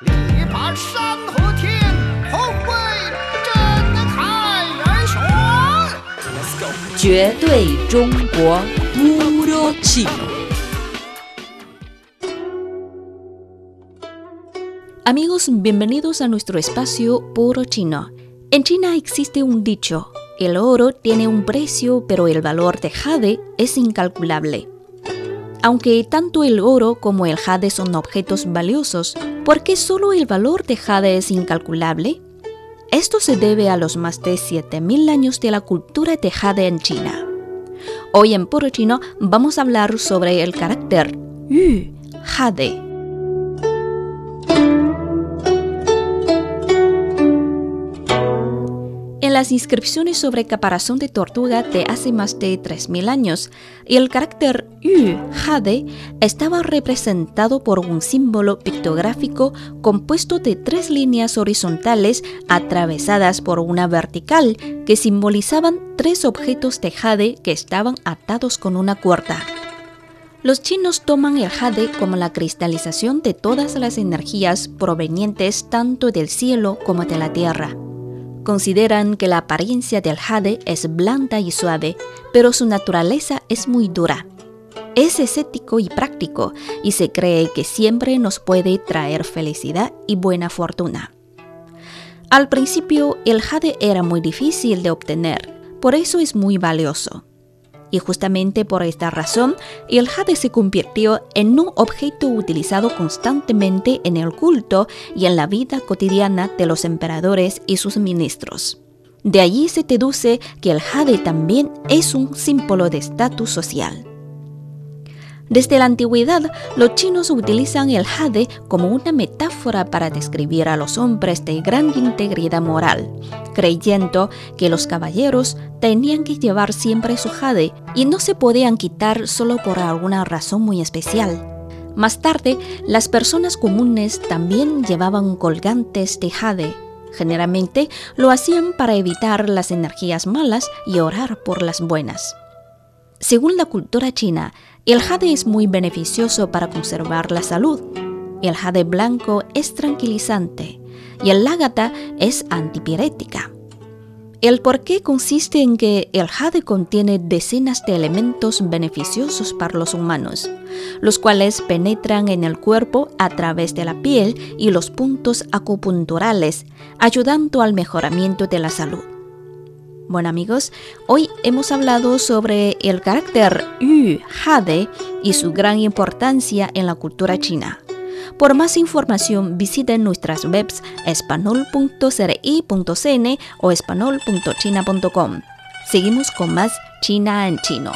力拔山河天，宏伟震撼人雄。绝对中国 puro chino. Amigos, bienvenidos a nuestro espacio Puro Chino. En China existe un dicho, el oro tiene un precio, pero el valor de jade es incalculable. Aunque tanto el oro como el jade son objetos valiosos, ¿por qué solo el valor de jade es incalculable? Esto se debe a los más de 7.000 años de la cultura de jade en China. Hoy en Puro Chino vamos a hablar sobre el carácter yu, jade. En las inscripciones sobre caparazón de tortuga de hace más de 3.000 años, el carácter yu, jade, estaba representado por un símbolo pictográfico compuesto de tres líneas horizontales atravesadas por una vertical que simbolizaban tres objetos de jade que estaban atados con una cuerda. Los chinos toman el jade como la cristalización de todas las energías provenientes tanto del cielo como de la tierra. Consideran que la apariencia del jade es blanda y suave, pero su naturaleza es muy dura. Es escético y práctico y se cree que siempre nos puede traer felicidad y buena fortuna. Al principio el jade era muy difícil de obtener, por eso es muy valioso y justamente por esta razón el jade se convirtió en un objeto utilizado constantemente en el culto y en la vida cotidiana de los emperadores y sus ministros. De allí se deduce que el jade también es un símbolo de estatus social. Desde la antigüedad, los chinos utilizan el jade como una metáfora para describir a los hombres de gran integridad moral, creyendo que los caballeros tenían que llevar siempre su jade y no se podían quitar solo por alguna razón muy especial. Más tarde, las personas comunes también llevaban colgantes de jade. Generalmente lo hacían para evitar las energías malas y orar por las buenas. Según la cultura china, el jade es muy beneficioso para conservar la salud. El jade blanco es tranquilizante y el lágata es antipirética. El porqué consiste en que el jade contiene decenas de elementos beneficiosos para los humanos, los cuales penetran en el cuerpo a través de la piel y los puntos acupunturales, ayudando al mejoramiento de la salud. Bueno amigos, hoy hemos hablado sobre el carácter yu, jade y su gran importancia en la cultura china. Por más información visiten nuestras webs espanol.cri.cn o espanol.china.com. Seguimos con más China en chino.